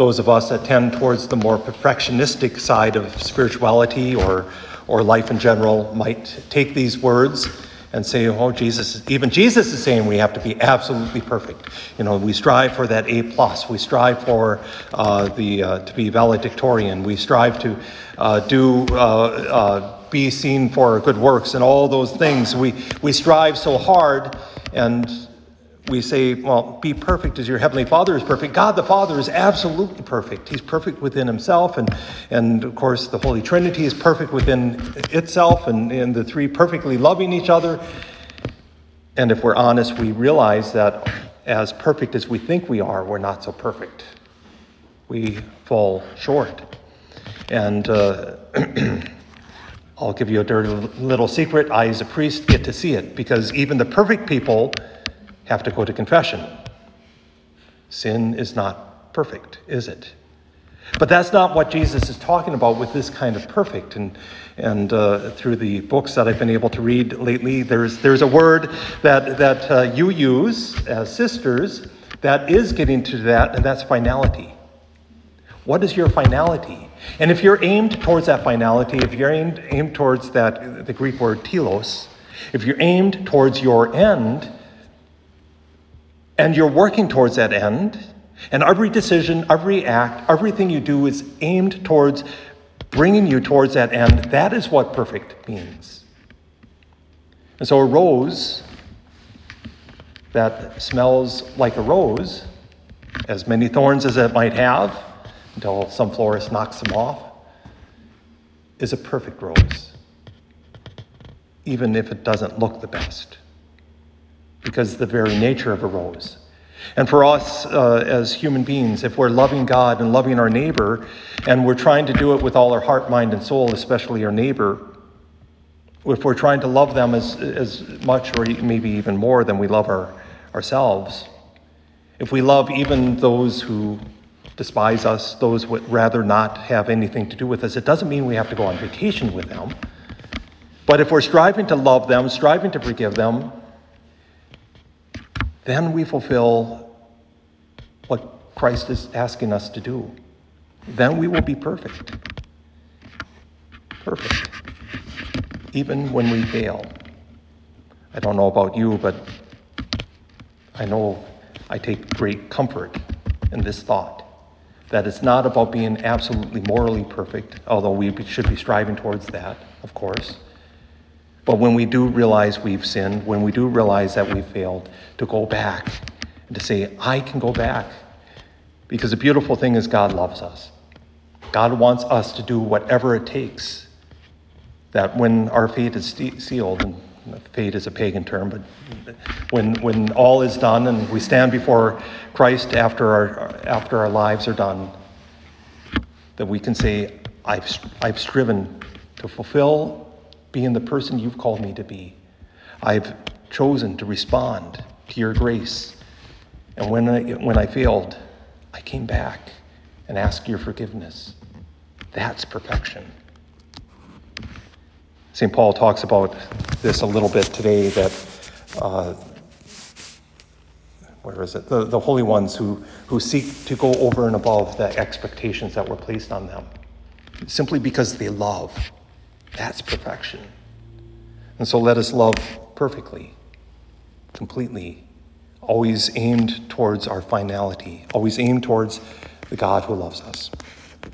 those of us that tend towards the more perfectionistic side of spirituality or, or life in general might take these words and say, oh, Jesus, even Jesus is saying we have to be absolutely perfect. You know, we strive for that A plus. We strive for uh, the uh, to be valedictorian. We strive to uh, do uh, uh, be seen for good works and all those things. We we strive so hard and we say, well, be perfect as your heavenly Father is perfect. God the Father is absolutely perfect. He's perfect within himself. And, and of course, the Holy Trinity is perfect within itself, and, and the three perfectly loving each other. And if we're honest, we realize that as perfect as we think we are, we're not so perfect. We fall short. And uh, I'll give you a dirty little secret. I, as a priest, get to see it because even the perfect people have to go to confession. Sin is not perfect, is it? But that's not what Jesus is talking about with this kind of perfect. And, and uh, through the books that I've been able to read lately, there's, there's a word that, that uh, you use as sisters that is getting to that, and that's finality. What is your finality? And if you're aimed towards that finality, if you're aimed, aimed towards that, the Greek word telos, if you're aimed towards your end, and you're working towards that end, and every decision, every act, everything you do is aimed towards bringing you towards that end. That is what perfect means. And so a rose that smells like a rose, as many thorns as it might have, until some florist knocks them off, is a perfect rose, even if it doesn't look the best because the very nature of a rose. And for us uh, as human beings, if we're loving God and loving our neighbor, and we're trying to do it with all our heart, mind, and soul, especially our neighbor, if we're trying to love them as, as much or maybe even more than we love our, ourselves, if we love even those who despise us, those would rather not have anything to do with us, it doesn't mean we have to go on vacation with them. But if we're striving to love them, striving to forgive them, then we fulfill what Christ is asking us to do. Then we will be perfect. Perfect. Even when we fail. I don't know about you, but I know I take great comfort in this thought that it's not about being absolutely morally perfect, although we should be striving towards that, of course. But when we do realize we've sinned, when we do realize that we've failed, to go back and to say, I can go back. Because the beautiful thing is, God loves us. God wants us to do whatever it takes. That when our fate is sealed, and fate is a pagan term, but when, when all is done and we stand before Christ after our, after our lives are done, that we can say, I've, I've striven to fulfill being the person you've called me to be. I've chosen to respond to your grace. And when I, when I failed, I came back and asked your forgiveness. That's perfection. St. Paul talks about this a little bit today that, uh, where is it? The, the holy ones who, who seek to go over and above the expectations that were placed on them simply because they love. That's perfection. And so let us love perfectly, completely, always aimed towards our finality, always aimed towards the God who loves us.